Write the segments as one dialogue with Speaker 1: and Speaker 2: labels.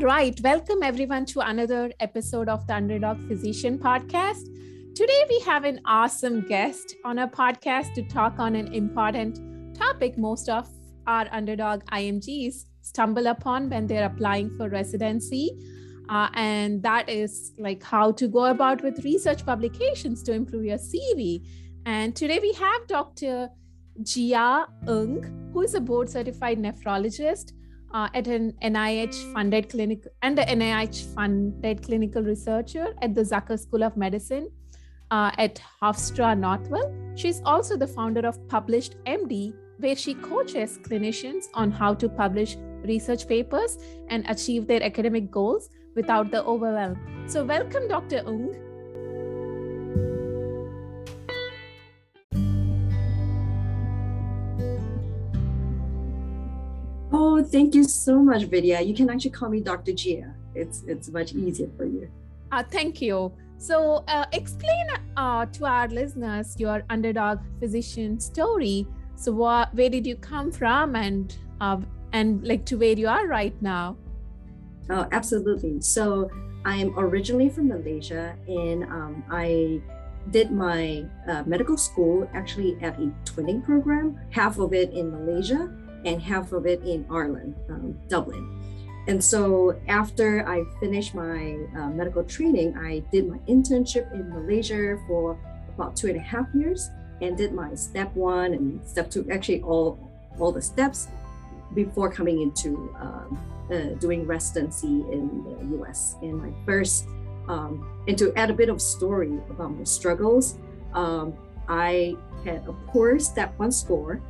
Speaker 1: Right, welcome everyone to another episode of the Underdog Physician Podcast. Today we have an awesome guest on our podcast to talk on an important topic most of our underdog IMGs stumble upon when they're applying for residency. Uh, and that is like how to go about with research publications to improve your CV. And today we have Dr. Jia Ng, who is a board certified nephrologist uh, at an NIH funded clinic and the NIH funded clinical researcher at the Zucker School of Medicine uh, at Hofstra Northwell. She's also the founder of Published MD, where she coaches clinicians on how to publish research papers and achieve their academic goals without the overwhelm. So, welcome, Dr. Ng.
Speaker 2: Oh, thank you so much, Vidya. You can actually call me Dr. Jia. It's it's much easier for you.
Speaker 1: Uh, thank you. So, uh, explain uh, to our listeners your underdog physician story. So, what, where did you come from, and uh, and like to where you are right now?
Speaker 2: Oh, absolutely. So, I'm originally from Malaysia, and um, I did my uh, medical school actually at a twinning program. Half of it in Malaysia, and half of it in Ireland, um, Dublin. And so after I finished my uh, medical training, I did my internship in Malaysia for about two and a half years and did my step one and step two, actually all, all the steps before coming into um, uh, doing residency in the US. And my first, um, and to add a bit of story about my struggles, um, I had a poor step one score,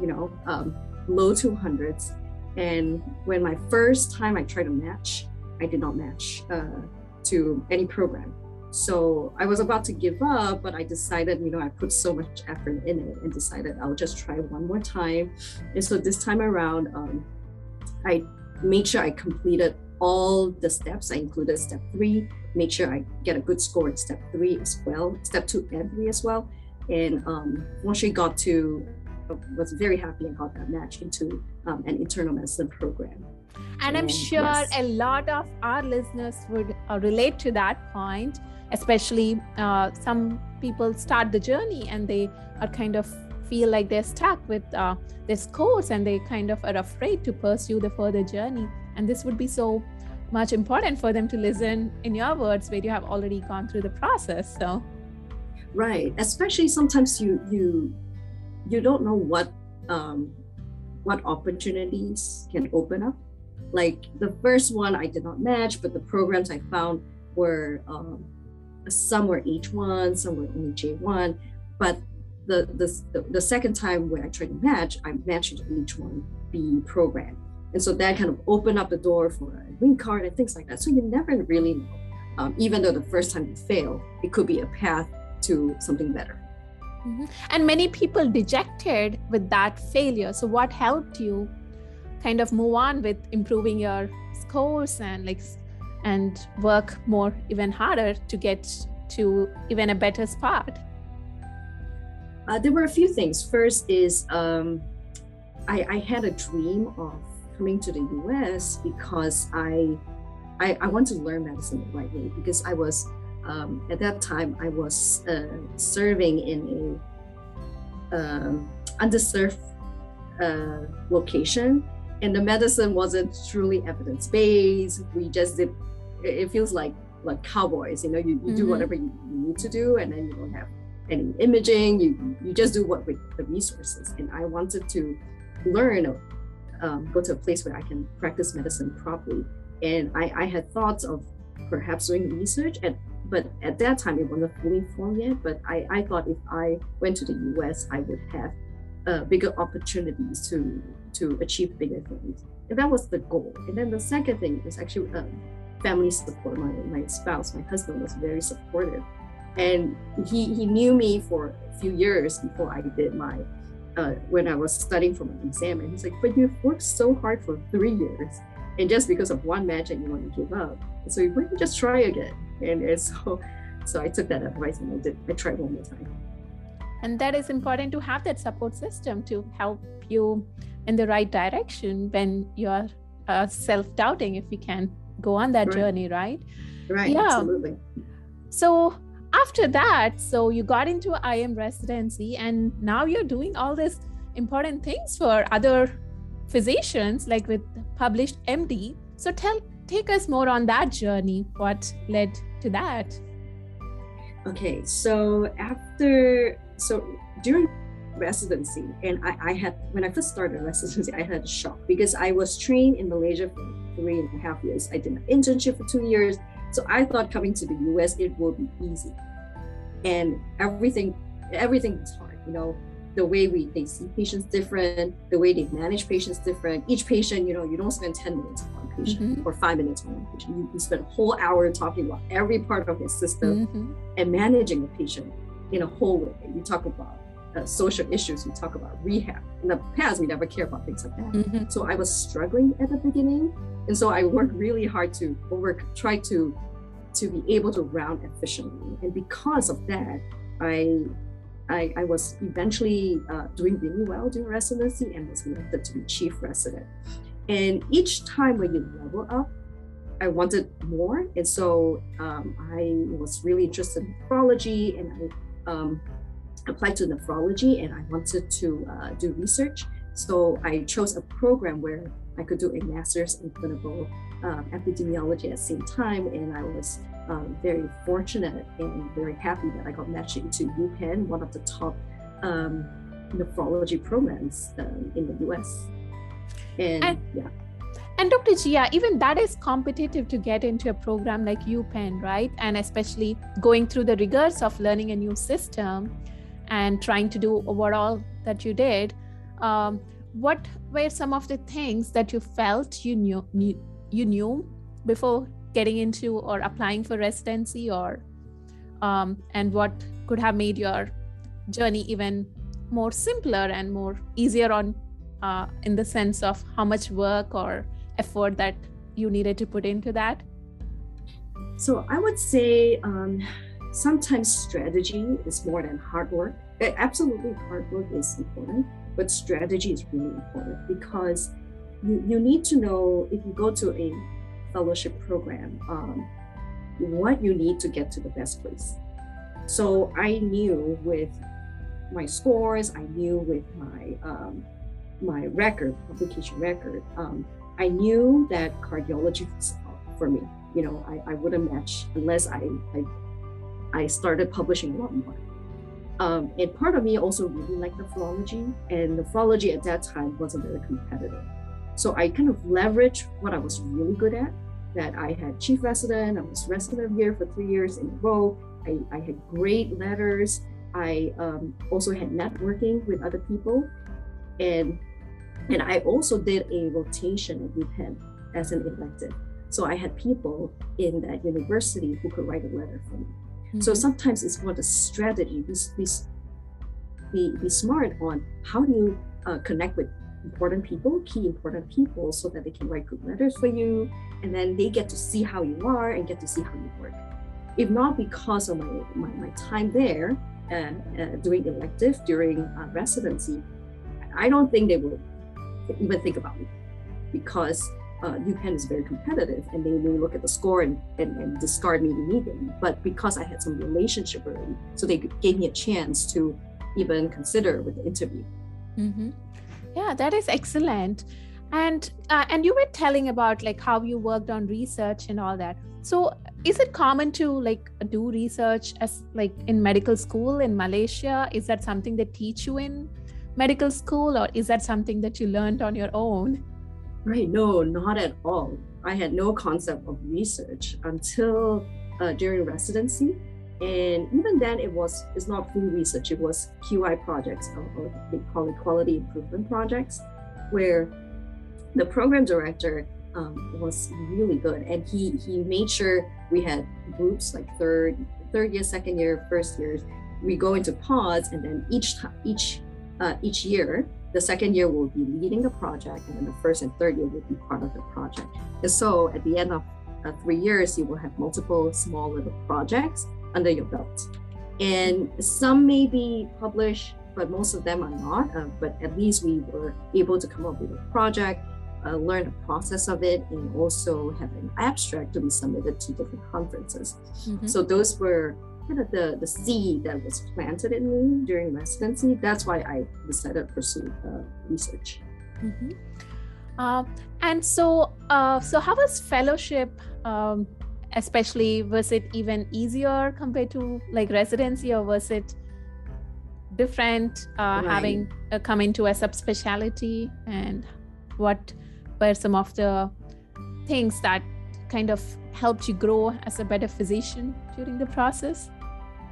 Speaker 2: you know, um, low 200s. And when my first time I tried to match, I did not match uh, to any program. So I was about to give up, but I decided, you know, I put so much effort in it and decided I'll just try one more time. And so this time around, um, I made sure I completed all the steps. I included step three, made sure I get a good score in step three as well, step two and three as well. And um, once she got to was very happy and got that match into um, an internal medicine program.
Speaker 1: And I'm sure yes. a lot of our listeners would uh, relate to that point, especially uh, some people start the journey and they are kind of feel like they're stuck with uh, this course and they kind of are afraid to pursue the further journey. And this would be so much important for them to listen in your words where you have already gone through the process. So,
Speaker 2: right, especially sometimes you you you don't know what um, what opportunities can open up. Like the first one, I did not match, but the programs I found were um, some were H1, some were only J1. But the, the the second time when I tried to match, I matched to H1B program, and so that kind of opened up the door for a green card and things like that. So you never really know. Um, even though the first time you fail, it could be a path to something better.
Speaker 1: Mm-hmm. And many people dejected with that failure. So, what helped you kind of move on with improving your scores and like and work more even harder to get to even a better spot?
Speaker 2: Uh, there were a few things. First is um, I, I had a dream of coming to the US because I, I, I want to learn medicine the right way because I was um, at that time I was uh, serving in a um, underserved uh, location, and the medicine wasn't truly evidence based. We just did. It feels like like cowboys. You know, you, you mm-hmm. do whatever you, you, need to do, and then you don't have any imaging. You you just do what with the resources. And I wanted to learn, um, go to a place where I can practice medicine properly. And I, I had thoughts of perhaps doing research and but at that time it wasn't fully formed yet. But I, I thought if I went to the US, I would have uh, bigger opportunities to to achieve bigger things. And that was the goal. And then the second thing is actually um, family support. My my spouse, my husband, was very supportive, and he he knew me for a few years before I did my. Uh, when I was studying for my exam, and he's like, "But you've worked so hard for three years, and just because of one match and you want to give up, so you just try again?" And so so i took that advice and i did i tried one more time
Speaker 1: and that is important to have that support system to help you in the right direction when you're uh, self-doubting if you can go on that
Speaker 2: Right.
Speaker 1: journey right
Speaker 2: Right.
Speaker 1: Yeah.
Speaker 2: Absolutely.
Speaker 1: so after that so you got into im residency and now you're doing all these important things for other physicians like with published md so tell take us more on that journey what led to that
Speaker 2: Okay, so after so during residency, and I, I had when I first started residency, I had a shock because I was trained in Malaysia for three and a half years. I did an internship for two years, so I thought coming to the US it would be easy, and everything everything was hard. You know, the way we they see patients different, the way they manage patients different. Each patient, you know, you don't spend ten minutes on patient
Speaker 1: Mhm.
Speaker 2: or five minutes on one patient. You, you spend a whole hour talking about every part of his system
Speaker 1: Mhm.
Speaker 2: and managing the patient in a whole way. You talk about uh, social issues, you talk about rehab. In the past, we never care about things like that.
Speaker 1: Mhm.
Speaker 2: So I was struggling at the beginning, and so I worked really hard to over try to to be able to round efficiently. And because of that, I I, I was eventually uh, doing really well during residency and was elected to be chief resident. And each time when you level up, I wanted more, and so um, I was really interested in nephrology, and I um, applied to nephrology, and I wanted to uh, do research. So I chose a program where I could do a master's in clinical um, epidemiology at the same time, and I was um, very fortunate and very happy that I got matched into UPenn, one of the top um, nephrology programs um, in the US. And,
Speaker 1: And-
Speaker 2: yeah.
Speaker 1: And Dr. Jia, even that is competitive to get into a program like UPenn, right? And especially going through the rigors of learning a new system and trying to do overall that you did. Um, what were some of the things that you felt you knew, knew you knew before getting into or applying for residency, or um, and what could have made your journey even more simpler and more easier on uh, in the sense of how much work or effort that you needed to put into that?
Speaker 2: So I would say um, sometimes strategy is more than hard work. Absolutely, hard work is important, but strategy is really important because you, you need to know if you go to a fellowship program, um, what you need to get to the best place. So I knew with my scores, I knew with my um, my record, publication record, um, I knew that cardiology was for me. You know, I, I wouldn't match unless I, I I started publishing a lot more. Um, and part of me also really liked nephrology, and nephrology at that time wasn't very competitive. So I kind of leveraged what I was really good at. That I had chief resident, I was resident of year for three years in a row. I, I had great letters. I um, also had networking with other people, and and I also did a rotation at UPenn as an elective. So I had people in that university who could write a letter for me. So
Speaker 1: Mhm.
Speaker 2: sometimes it's more the strategy. Be, be, be, be smart on how do you uh, connect with important people, key important people, so that they can write good letters for you, and then they get to see how you are and get to see how you work. If not because of my, my, my time there and uh, doing elective during uh, residency, I don't think they would even think about me because uh, UPenn is very competitive and they may look at the score and, and, and discard me immediately. But because I had some relationship already, so they gave me a chance to even consider with the interview.
Speaker 1: Mm-hmm. Yeah, that is excellent. And uh, and you were telling about like how you worked on research and all that. So is it common to like do research as like in medical school in Malaysia? Is that something they teach you in medical school, or is that something that you learned on your own?
Speaker 2: Right? No, not at all. I had no concept of research until uh, during residency, and even then, it was it's not full research. It was QI projects, or, or they call it quality improvement projects, where the program director um, was really good, and he he made sure we had groups like third third year, second year, first years. We go into pods, and then each each uh, each year the second year will be leading the project and then the first and third year will be part of the project and so at the end of uh, three years you will have multiple small little projects under your belt and some may be published but most of them are not uh, but at least we were able to come up with a project uh, learn the process of it and also have an abstract to be submitted to different conferences. Mm-hmm. So those were kind of the, the seed that was planted in me during residency. That's why I decided to pursue uh, research.
Speaker 1: Mm-hmm. Uh, and so, uh, so how was fellowship? Um, especially, was it even easier compared to like residency, or was it different uh, right. having uh, come into a subspecialty? And what were some of the things that kind of helped you grow as a better physician during the process?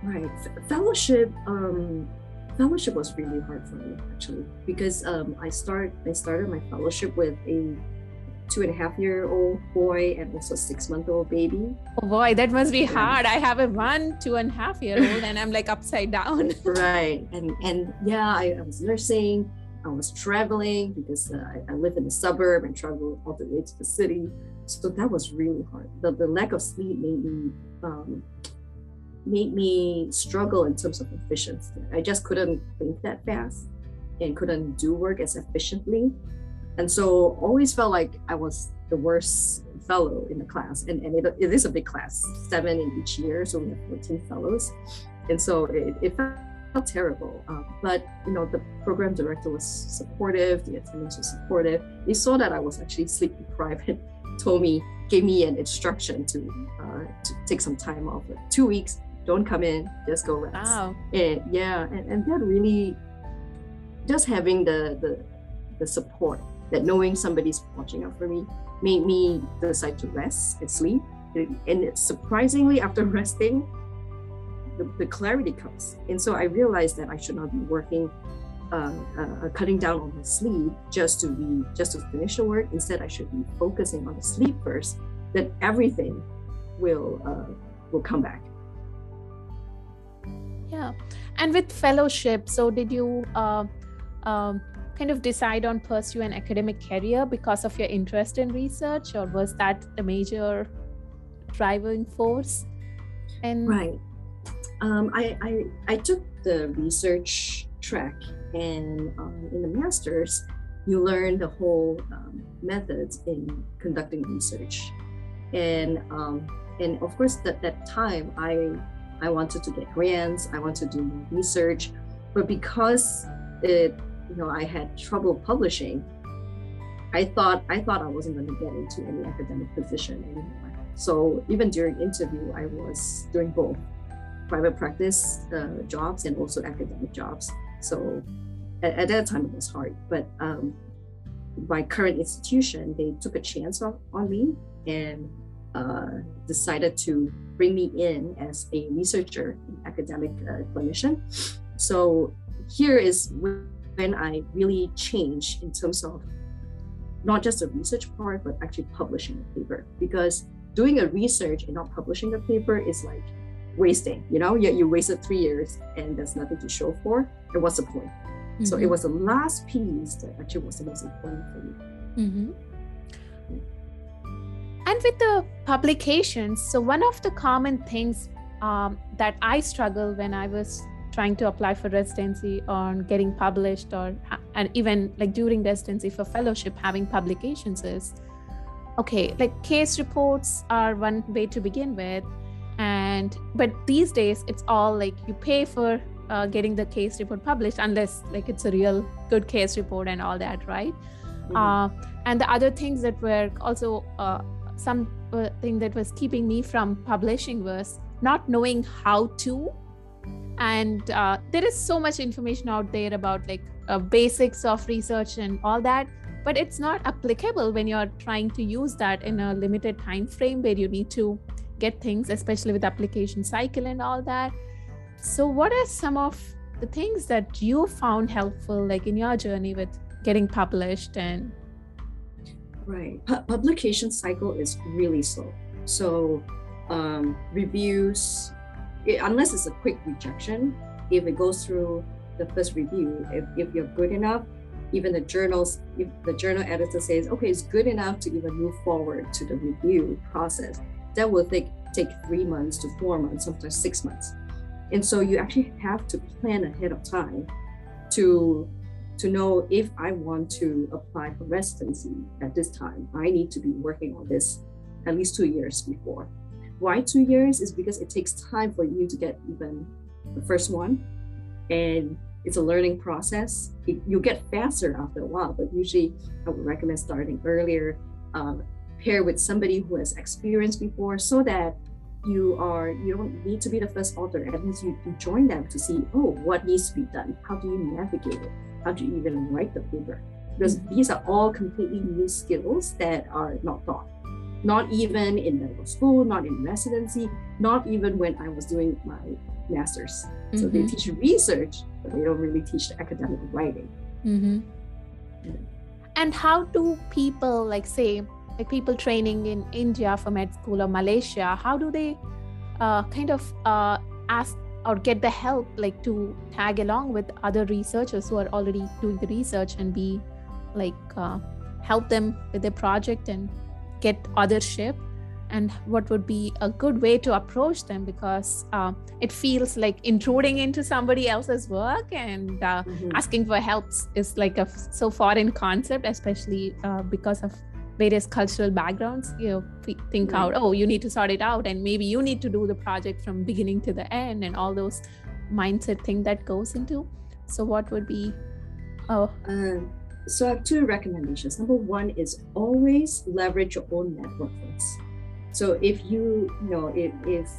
Speaker 2: Right. Fellowship um, fellowship was really hard for me actually because um, I start I started my fellowship with a two and a half year old boy and also a six month old baby.
Speaker 1: Oh boy, that must be hard. I have a one two and a half year old and I'm like upside down.
Speaker 2: right, and and yeah, I, I, was nursing. I was traveling because uh, I, I, live in the suburb and travel all the way to the city. So that was really hard. The, the lack of sleep made me um, made me struggle in terms of efficiency. I just couldn't think that fast and couldn't do work as efficiently. And so always felt like I was the worst fellow in the class. And, and it, it is a big class, seven in each year. So we have 14 fellows. And so it, it felt terrible. Um, but, you know, the program director was supportive, the attendants were supportive. They saw that I was actually sleep deprived and told me, gave me an instruction to, uh, to take some time off, like two weeks don't come in, just go rest. Wow. And yeah, and, and that really just having the, the the support that knowing somebody's watching out for me made me decide to rest and sleep. And surprisingly, after resting, the, the clarity comes. And so I realized that I should not be working, uh, uh, cutting down on my sleep just to be just to finish the work. Instead, I should be focusing on the sleep first. That everything will uh, will come back
Speaker 1: yeah. And with fellowship so did you uh, um, kind of decide on pursue an academic career because of your interest in research or was that the major driving force?
Speaker 2: And right. Um, I, I, I took the research track and um, in the master's. You learn the whole um, methods in conducting research. And um, and of course at that time i I wanted to get grants, I wanted to do research. But because it, you know, I had trouble publishing, I thought I thought I wasn't going to get into any academic position anymore. So even during interview, I was doing both private practice uh, jobs and also academic jobs. So at, at, that time it was hard, but um, my current institution they took a chance on, on me and uh, decided to bring me in as a researcher, academic uh, clinician. So here is when I really changed in terms of not just the research part, but actually publishing a paper. Because doing a research and not publishing a paper is like wasting, you know, you, you wasted three years and there's nothing to show for. And what's the point? Mm-hmm. So it mm-hmm. was the last piece that actually was the most important for me.
Speaker 1: Mm-hmm. And with the publications, so one of the common things um, that I struggle when I was trying to apply for residency or getting published or and even like during residency for fellowship having publications is okay like case reports are one way to begin with and but these days it's all like you pay for uh, getting the case report published unless like it's a real good case report and all that right mm-hmm. uh, and the other things that were also uh, something that was keeping me from publishing was not knowing how to. And uh, there is so much information out there about like uh, basics of research and all that but it's not applicable when you're trying to use that in a limited time frame where you need to get things especially with application cycle and all that. So what are some of the things that you found helpful like in your journey with getting published and
Speaker 2: Right. P- publication cycle is really slow. So um, reviews, it, unless it's a quick rejection, if it goes through the first review, if, if you're good enough, even the journals, if the journal editor says, okay, it's good enough to even move forward to the review process, that will take, take three months to four months, sometimes six months. And so you actually have to plan ahead of time to to know if I want to apply for residency at this time, I need to be working on this at least two years before. Why two years is because it takes time for you to get even the first one, and it's a learning process. It, you get faster after a while, but usually I would recommend starting earlier, um, pair with somebody who has experience before, so that you are you don't need to be the first author. At least you, you join them to see oh what needs to be done. How do you navigate it? How do you even write the paper? Because mm-hmm. these are all completely new skills that are not taught not even in medical school, not in residency, not even when I was doing my master's. Mm-hmm. So they mm-hmm. teach research, but they don't really teach the academic writing.
Speaker 1: Mm-hmm. And how do people, like, say, like people training in India for med school or Malaysia, how do they uh, kind of uh, ask or get the help, like, to tag along with other researchers who are already doing the research and be like, uh, help them with their project and get authorship and what would be a good way to approach them because uh, it feels like intruding into somebody else's work and uh, mm-hmm. asking for help is like a so foreign concept especially uh, because of various cultural backgrounds you know think right. out oh you need to sort it out and maybe you need to do the project from beginning to the end and all those mindset thing that goes into so what would be oh
Speaker 2: so I have two recommendations. Number one is always leverage your own network first. So if you, you know, if if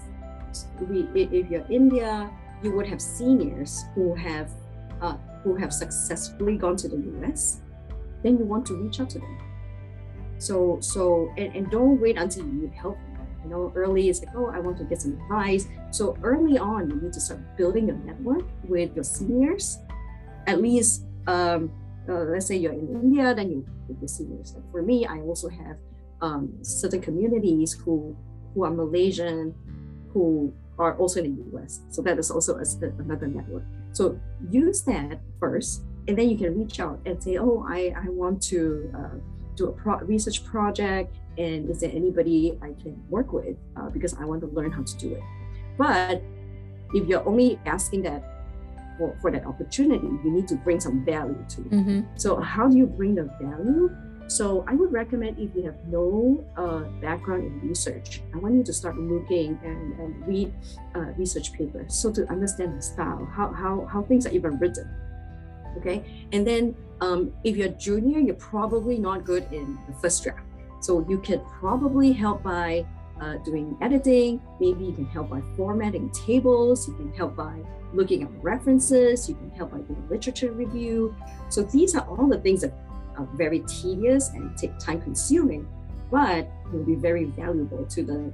Speaker 2: we if you're India, you would have seniors who have uh, who have successfully gone to the US, then you want to reach out to them. So so and, and don't wait until you need help. You know, early it's like, oh, I want to get some advice. So early on, you need to start building a network with your seniors. At least um, uh, let's say you're in India, then you with the seniors. Like for me, I also have um, certain communities who who are Malaysian, who are also in the US. So that is also a, another network. So use that first, and then you can reach out and say, oh, I, I want to uh, do a pro- research project, and is there anybody I can work with uh, because I want to learn how to do it. But if you're only asking that for, for that opportunity, you need to bring some value to it. Mm-hmm. So, how do you bring the value? So, I would recommend if you have no uh, background in research, I want you to start looking and, and read uh, research papers. So, to understand the style, how, how, how things are even written. Okay. And then, um, if you're a junior, you're probably not good in the first draft. So, you can probably help by uh, doing editing. Maybe you can help by formatting tables. You can help by looking at references. You can help by doing literature review. So these are all the things that are very tedious and take time consuming, but will be very valuable to the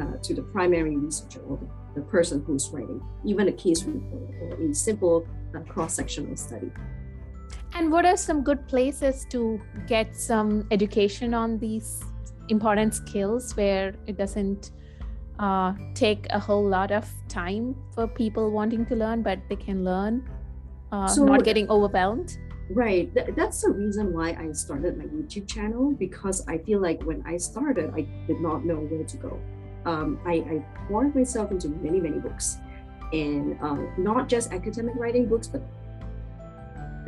Speaker 2: uh, to the primary researcher or the, the, person who's writing, even a case report or a simple uh, cross-sectional study.
Speaker 1: And what are some good places to get some education on these important skills where it doesn't uh, take a whole lot of time for people wanting to learn, but they can learn, uh, so, not getting overwhelmed.
Speaker 2: Right. Th- that's the reason why I started my YouTube channel because I feel like when I started, I did not know where to go. Um, I, I poured myself into many, many books, and um, not just academic writing books, but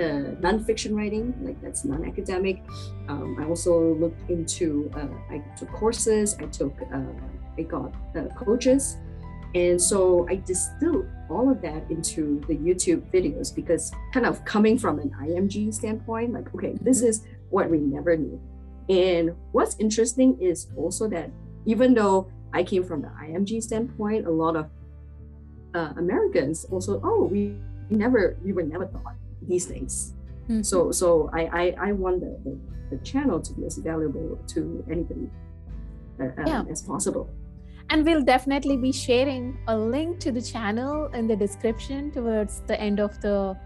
Speaker 2: uh, nonfiction writing, like that's non-academic. Um, I also looked into, uh, I took courses, I took, uh, I got uh, coaches. And so I distilled all of that into the YouTube videos because kind of coming from an IMG standpoint, like, okay, this mm-hmm. is what we never knew. And what's interesting is also that even though I came from the IMG standpoint, a lot of uh, Americans also, oh, we never, we were never taught these things. Mm-hmm. So so I, I, I want the, the, the, channel to be as valuable to anybody uh, um, as possible.
Speaker 1: And we'll definitely be sharing a link to the channel in the description towards the end of the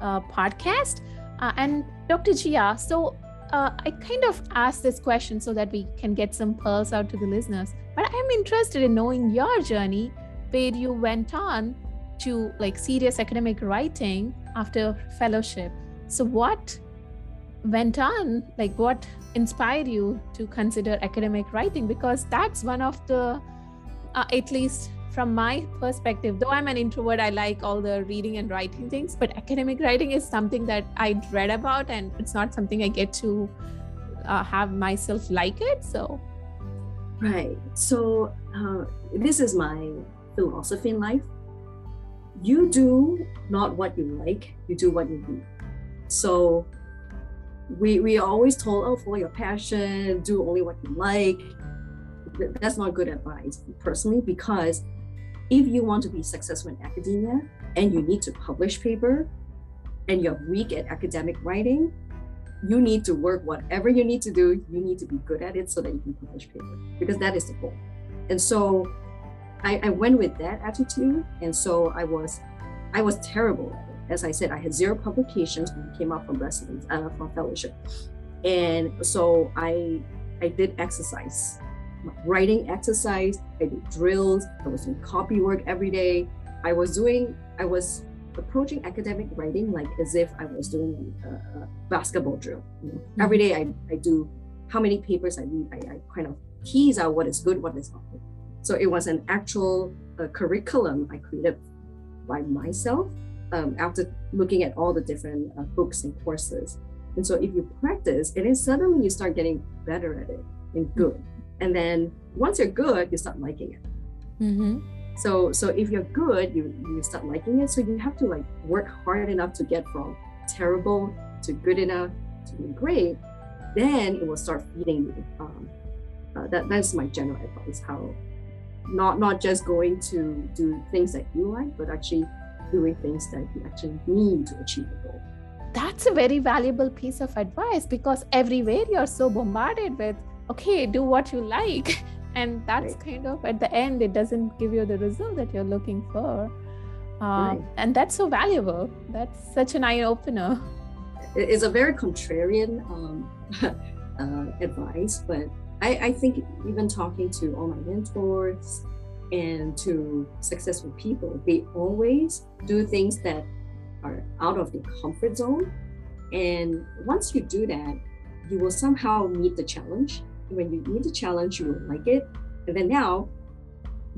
Speaker 1: uh, podcast. Uh, and Dr. Jia, so uh, I kind of asked this question so that we can get some pearls out to the listeners. But I'm interested in knowing your journey where you went on to like serious academic writing after fellowship. So, what went on? Like, what inspired you to consider academic writing? Because that's one of the, uh, at least from my perspective, though I'm an introvert, I like all the reading and writing things, but academic writing is something that I read about and it's not something I get to uh, have myself like it. So,
Speaker 2: right. So, uh, this is my philosophy in life. You do not what you like, you do what you do. So, we, we always told, oh, follow your passion, do only what you like. That's not good advice personally because if you want to be successful in academia and you need to publish paper and you're weak at academic writing, you need to work whatever you need to do, you need to be good at it so that you can publish paper because that is the goal. And so I, I went with that attitude. And so I was I was terrible at it. As I said, I had zero publications when I came out from residence uh, from fellowship. And so I I did exercise writing exercise, I did drills, I was doing copy work every day. I was doing, I was approaching academic writing like as if I was doing a, a basketball drill. You know? mm-hmm. Every day I, I do how many papers I read, I, I, kind of tease out what is good, what is not good. So it was an actual uh, curriculum I created by myself um, after looking at all the different uh, books and courses. And so if you practice, and then suddenly you start getting better at it and good. And then once you're good, you start liking it. Mm-hmm. So so if you're good, you you start liking it. So you have to like work hard enough to get from terrible to good enough to be great. Then it will start feeding you. Um, uh, that that's my general advice. How not not just going to do things that you like, but actually doing things that you actually need to achieve a goal.
Speaker 1: That's a very valuable piece of advice because everywhere you're so bombarded with okay do what you like and that's right. kind of at the end it doesn't give you the result that you're looking for uh, right. and that's so valuable that's such an eye-opener
Speaker 2: it's a very contrarian um, uh, advice but I, I think even talking to all my mentors and to successful people they always do things that are out of their comfort zone and once you do that you will somehow meet the challenge when you meet the challenge, you will like it. And then now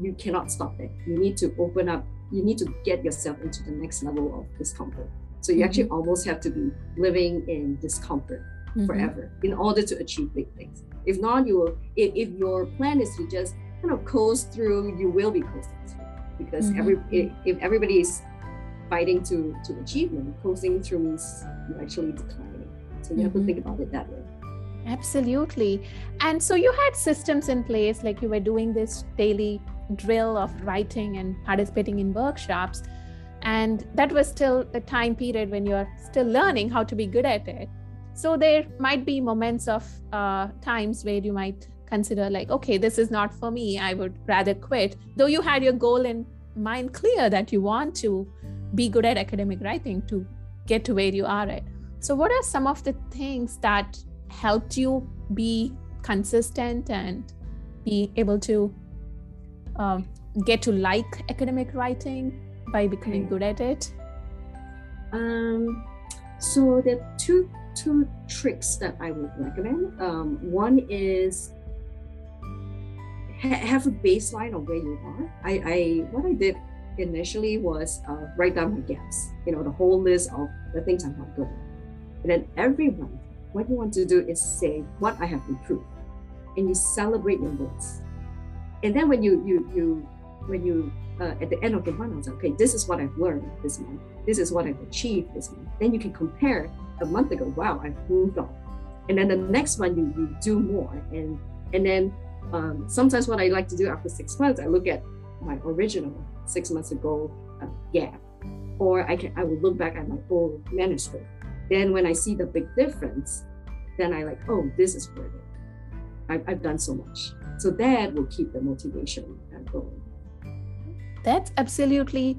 Speaker 2: you cannot stop it. You need to open up, you need to get yourself into the next level of discomfort. So you mm-hmm. actually almost have to be living in discomfort mm-hmm. forever in order to achieve big things. If not, you will, if, if your plan is to just kind of coast through, you will be coasting through. Because mm-hmm. every if, everybody is fighting to to achievement, coasting through means you're actually declining. So you have to mm-hmm. think about it that way.
Speaker 1: Absolutely. And so you had systems in place, like you were doing this daily drill of writing and participating in workshops. And that was still the time period when you're still learning how to be good at it. So there might be moments of uh, times where you might consider, like, okay, this is not for me. I would rather quit. Though you had your goal in mind clear that you want to be good at academic writing to get to where you are at. So, what are some of the things that helped you be consistent and be able to um, get to like academic writing by becoming good at it?
Speaker 2: Um, so there are two two tricks that I would recommend. Um, one is ha- have a baseline of where you are. I, I what I did initially was uh, write down my gaps. You know, the whole list of the things I'm not good at, and then every month what you want to do is say what I have improved, and you celebrate your wins. And then when you you you when you uh, at the end of the month, I was like, okay, this is what I've learned this month. This is what I've achieved this month. Then you can compare a month ago. Wow, I've moved on. And then the next one you you do more, and and then um, sometimes what I like to do after six months, I look at my original six months ago uh, gap, or I can I will look back at my old manuscript then when I see the big difference, then I like, oh, this is worth it. I've, I've done so much. So that will keep the motivation going.
Speaker 1: That's absolutely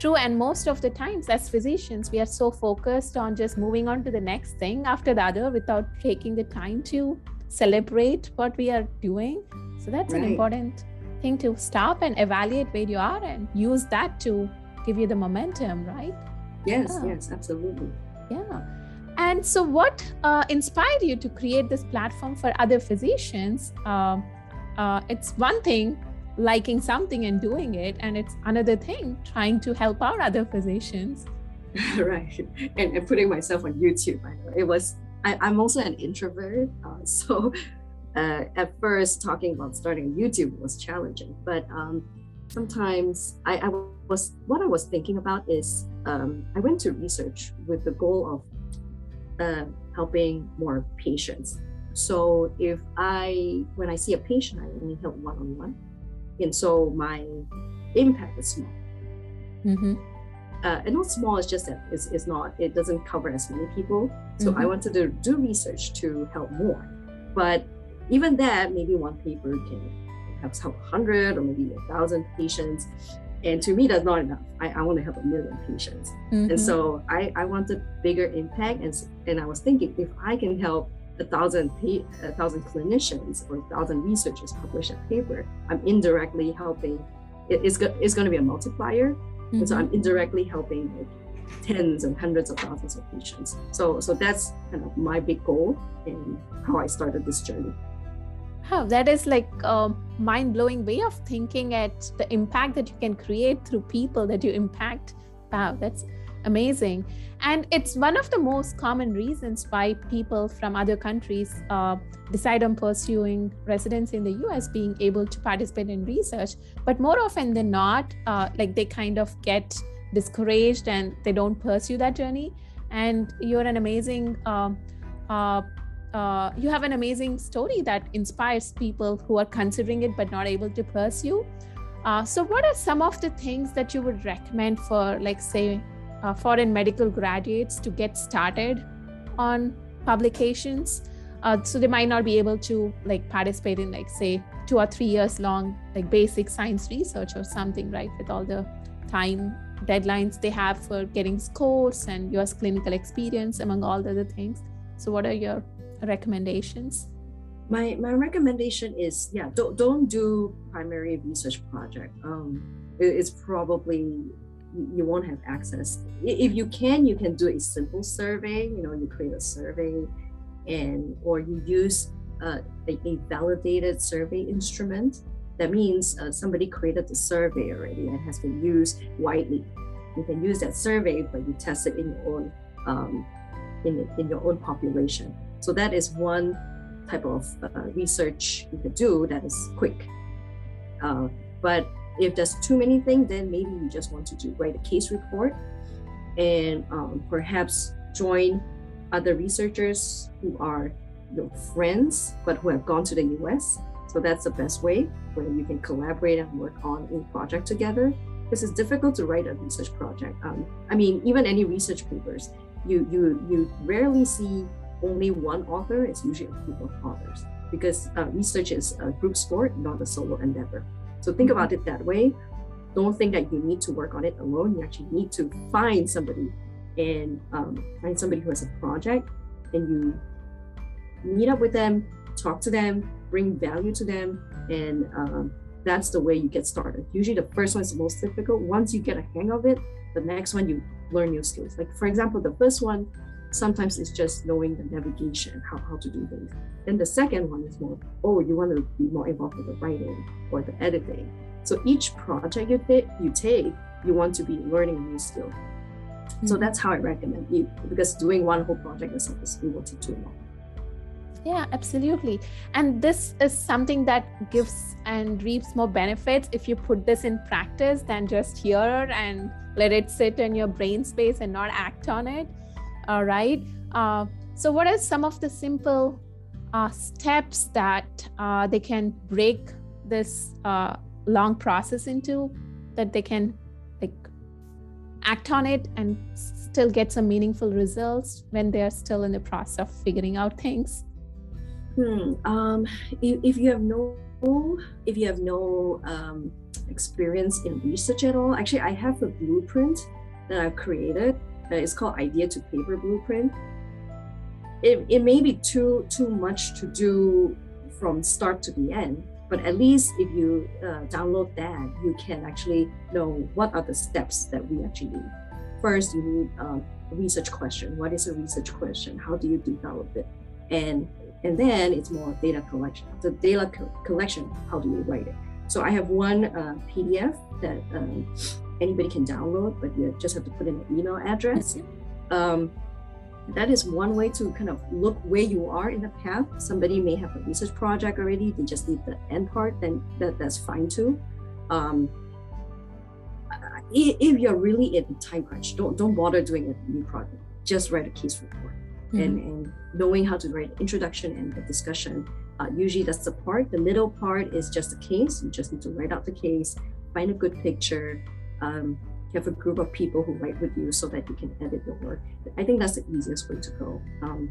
Speaker 1: true. And most of the times, as physicians, we are so focused on just moving on to the next thing after the other without taking the time to celebrate what we are doing. So that's right. an important thing to stop and evaluate where you are and use that to give you the momentum, right?
Speaker 2: Yes, yeah. yes, absolutely
Speaker 1: yeah and so what uh, inspired you to create this platform for other physicians uh, uh, it's one thing liking something and doing it and it's another thing trying to help out other physicians.
Speaker 2: Right. And, and, putting myself on youtube it was I, am also an introvert uh, so uh, at first talking about starting youtube was challenging but um, sometimes I, I, was what i was thinking about is um, i went to research with the goal of uh, helping more patients. So if i when i see a patient i only help one-on-one and so my impact is small. Mm-hmm. uh, and not small it's just that it's, it's not it doesn't cover as many people. So mm-hmm. i wanted to do research to help more. But even that maybe one paper can have help 100 or maybe a thousand patients. And to me that's not enough. I, I want to help a million patients. Mm-hmm. and so I, I wanted bigger impact. And, and i was thinking if i can help a thousand a thousand clinicians or a thousand researchers publish a paper i'm indirectly helping it, it's, go, it's going to be a multiplier mm-hmm. and so i'm mm-hmm. indirectly helping like tens and hundreds of thousands of patients so so that's kind of my big goal and how i started this journey
Speaker 1: Oh, that is like a mind-blowing way of thinking at the impact that you can create through people that you impact. Wow, that's amazing. And it's one of the most common reasons why people from other countries uh, decide on pursuing residency in the US, being able to participate in research. But more often than not, uh, like they kind of get discouraged and they don't pursue that journey. And you're an amazing uh, uh uh, you have an amazing story that inspires people who are considering it but not able to pursue. Uh, so, what are some of the things that you would recommend for, like, say, uh, foreign medical graduates to get started on publications? Uh, so they might not be able to like participate in, like, say, two or three years long, like basic science research or something, right? With all the time deadlines they have for getting scores and US clinical experience, among all the other things. So, what are your recommendations?
Speaker 2: My my recommendation is yeah don't don't do primary research project. Um, it, it's probably you won't have access. If you can, you can do a simple survey. You know, you create a survey, and or you use uh, a, a, validated survey instrument. That means uh, somebody created the survey already and has been used widely. You can use that survey, but you test it in your own um, in, in your own population. So that is one type of uh, research you could do that is quick. Uh, but if there's too many things, then maybe you just want to do write a case report and um, perhaps join other researchers who are your friends but who have gone to the US. So that's the best way where you can collaborate and work on a project together. Because it's difficult to write a research project. Um, I mean, even any research papers, you you you rarely see only one author, it's usually a group of authors because uh, research is a group sport, not a solo endeavor. So think about it that way. Don't think that you need to work on it alone. You actually need to find somebody and um, find somebody who has a project and you meet up with them, talk to them, bring value to them, and um, that's the way you get started. Usually, the first one is the most difficult. Once you get a hang of it, the next one you learn new skills. Like, for example, the first one, sometimes it's just knowing the navigation, how, how to do things. Then the second one is more, oh, you want to be more involved with the writing or the editing. So each project you, take, you take, you want to be learning a new skill. Mm-hmm. So that's how I recommend you because doing one whole project is it will take too long.
Speaker 1: Yeah, absolutely. And this is something that gives and reaps more benefits if you put this in practice than just hear and let it sit in your brain space and not act on it all right uh, so what are some of the simple uh, steps that uh, they can break this uh, long process into that they can like act on it and still get some meaningful results when they're still in the process of figuring out things
Speaker 2: hmm. um, if, if you have no if you have no um, experience in research at all actually i have a blueprint that i've created uh, it's called idea to paper blueprint it, it may be too too much to do from start to the end but at least if you uh, download that you can actually know what are the steps that we actually need. First you need a research question. What is a research question? How do you develop it? And and then it's more data collection. The data co- collection how do you write it? So I have one uh, PDF that um, anybody can download, but you just have to put in an email address. Um, that is one way to kind of look where you are in the path. Somebody may have a research project already; they just need the end part. Then that, that's fine too. Um, if you're really in a time crunch, don't don't bother doing a new project. Just write a case report, mm-hmm. and, and knowing how to write introduction and the discussion. Uh, usually that's the part. The middle part is just a case. You just need to write out the case, find a good picture, um, have a group of people who write with you so that you can edit your work. I think that's the easiest way to go. Um,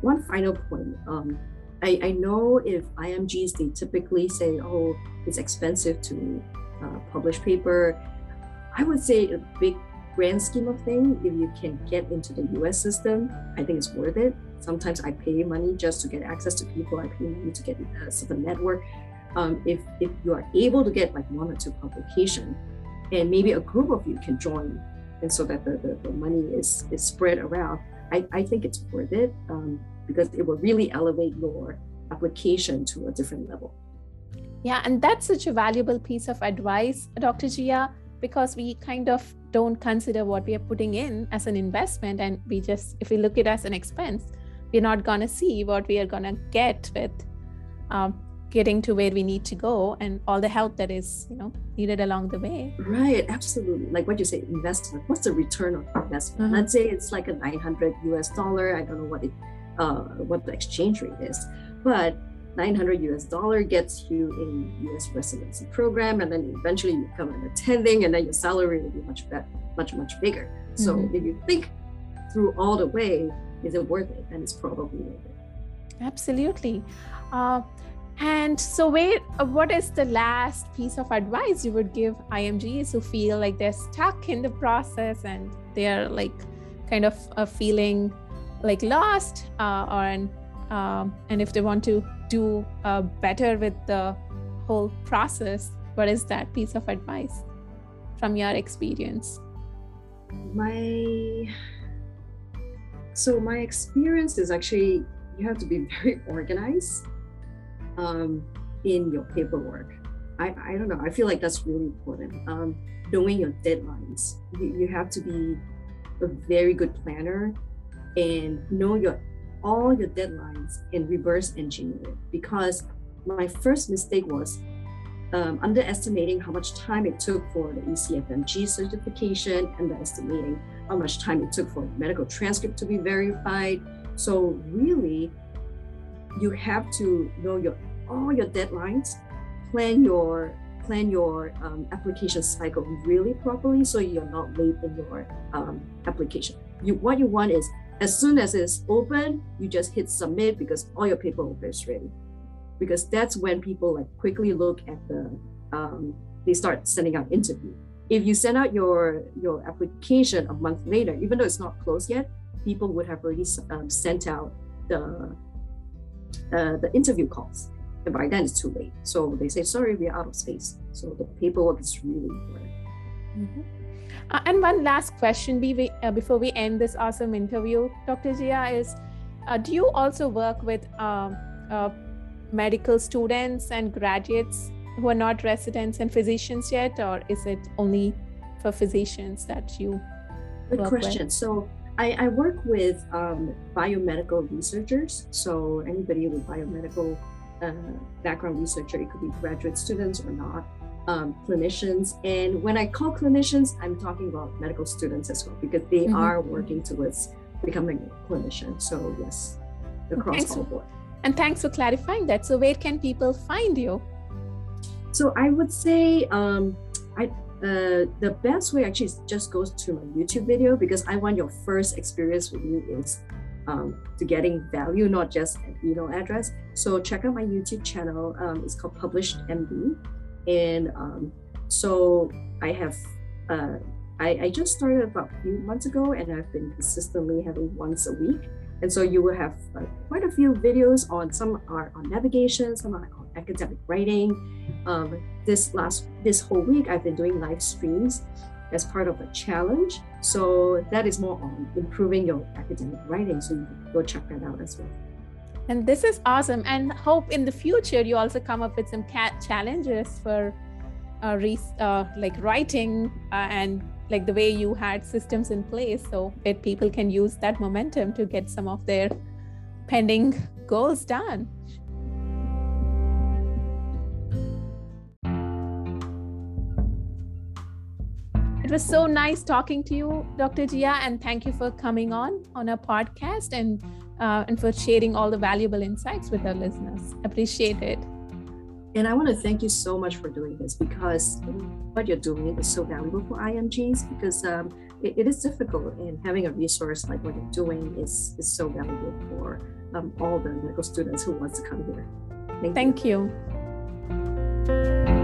Speaker 2: one final point. Um, I, I, know if IMGs, they typically say, oh, it's expensive to uh, publish paper. I would say a big grand scheme of thing, if you can get into the US system, I think it's worth it. Sometimes I pay money just to get access to people. I pay money to get a certain network. Um, if, if you are able to get like one or two publication, and maybe a group of you can join and so that the, the, the money is, is spread around. I, I think it's worth it um, because it will really elevate your application to a different level.
Speaker 1: Yeah and that's such a valuable piece of advice dr jia because we kind of don't consider what we are putting in as an investment and we just if we look at it as an expense we're not going to see what we are going to get with um, getting to where we need to go and all the help that is you know needed along the way.
Speaker 2: Right absolutely. Like what you say investment. What's the return on investment? Mm-hmm. let's say it's like a 900 us dollar. I don't know what it uh, what the exchange rate is but 900 us dollar gets you a us residency program and then eventually you become an attending and then your salary will be much better much much bigger. So mm-hmm. if you think through all the way is it worth it? Then it's probably worth it.
Speaker 1: Absolutely. Uh, and so, wait, uh, what is the last piece of advice you would give IMGs who feel like they're stuck in the process and they're like kind of uh, feeling like lost, uh, or and um, and if they want to do uh, better with the whole process, what is that piece of advice from your experience?
Speaker 2: My so my experience is actually you have to be very organized um, in your paperwork. I, I don't know. I feel like that's really important. Um, knowing your deadlines. You, you have to be a very good planner and know your all your deadlines and reverse engineer it. Because my first mistake was um, underestimating how much time it took for the ECFMG certification, underestimating how much time it took for medical transcript to be verified. So really, you have to know your all your deadlines, plan your plan your um, application cycle really properly so you're not late in your um, application. You what you want is as soon as it's open, you just hit submit because all your paperwork is ready. Because that's when people like quickly look at the um, they start sending out interview. If you send out your your application a month later, even though it's not closed yet, people would have already um, sent out the uh, the interview calls by then it's too late. So they say, sorry, we're out of space. So the paperwork is really important.
Speaker 1: Mm-hmm. Uh, and one last question be, uh, before we end this awesome interview, Dr. Jia, is uh, do you also work with um, uh, medical students and graduates who are not residents and physicians yet, or is it only for physicians that you?
Speaker 2: Good question. With? So I, I, work with um, biomedical researchers. So anybody with biomedical uh, background researcher, it could be graduate students or not, um, clinicians. And when I call clinicians, I'm talking about medical students as well, because they mm-hmm. are working towards becoming a clinician. So, yes, across all board.
Speaker 1: And thanks for clarifying that. So, where can people find you?
Speaker 2: So, I would say um, I, uh, the best way actually just goes to my YouTube video because I want your first experience with me is um, to getting value, not just an email address. So check out my YouTube channel. Um, it's called Published MD, and um, so I have. Uh, I, I just started about a few months ago, and I've been consistently having once a week. And so you will have uh, quite a few videos on some are on navigation, some are on academic writing. Um, this last this whole week, I've been doing live streams as part of a challenge. So that is more on improving your academic writing. So you can go check that out as well.
Speaker 1: And this is awesome. And hope in the future you also come up with some cat challenges for uh, re- uh, like writing uh, and like the way you had systems in place so that people can use that momentum to get some of their pending goals done. It was so nice talking to you, Dr. Jia, and thank you for coming on on our podcast and uh, and for sharing all the valuable insights with our listeners. Appreciate it.
Speaker 2: And I want to thank you so much for doing this because what you're doing is so valuable for IMGs because um, it, it is difficult and having a resource like what you're doing is, is so valuable for um, all the medical students who wants to come here.
Speaker 1: Thank, thank you. you.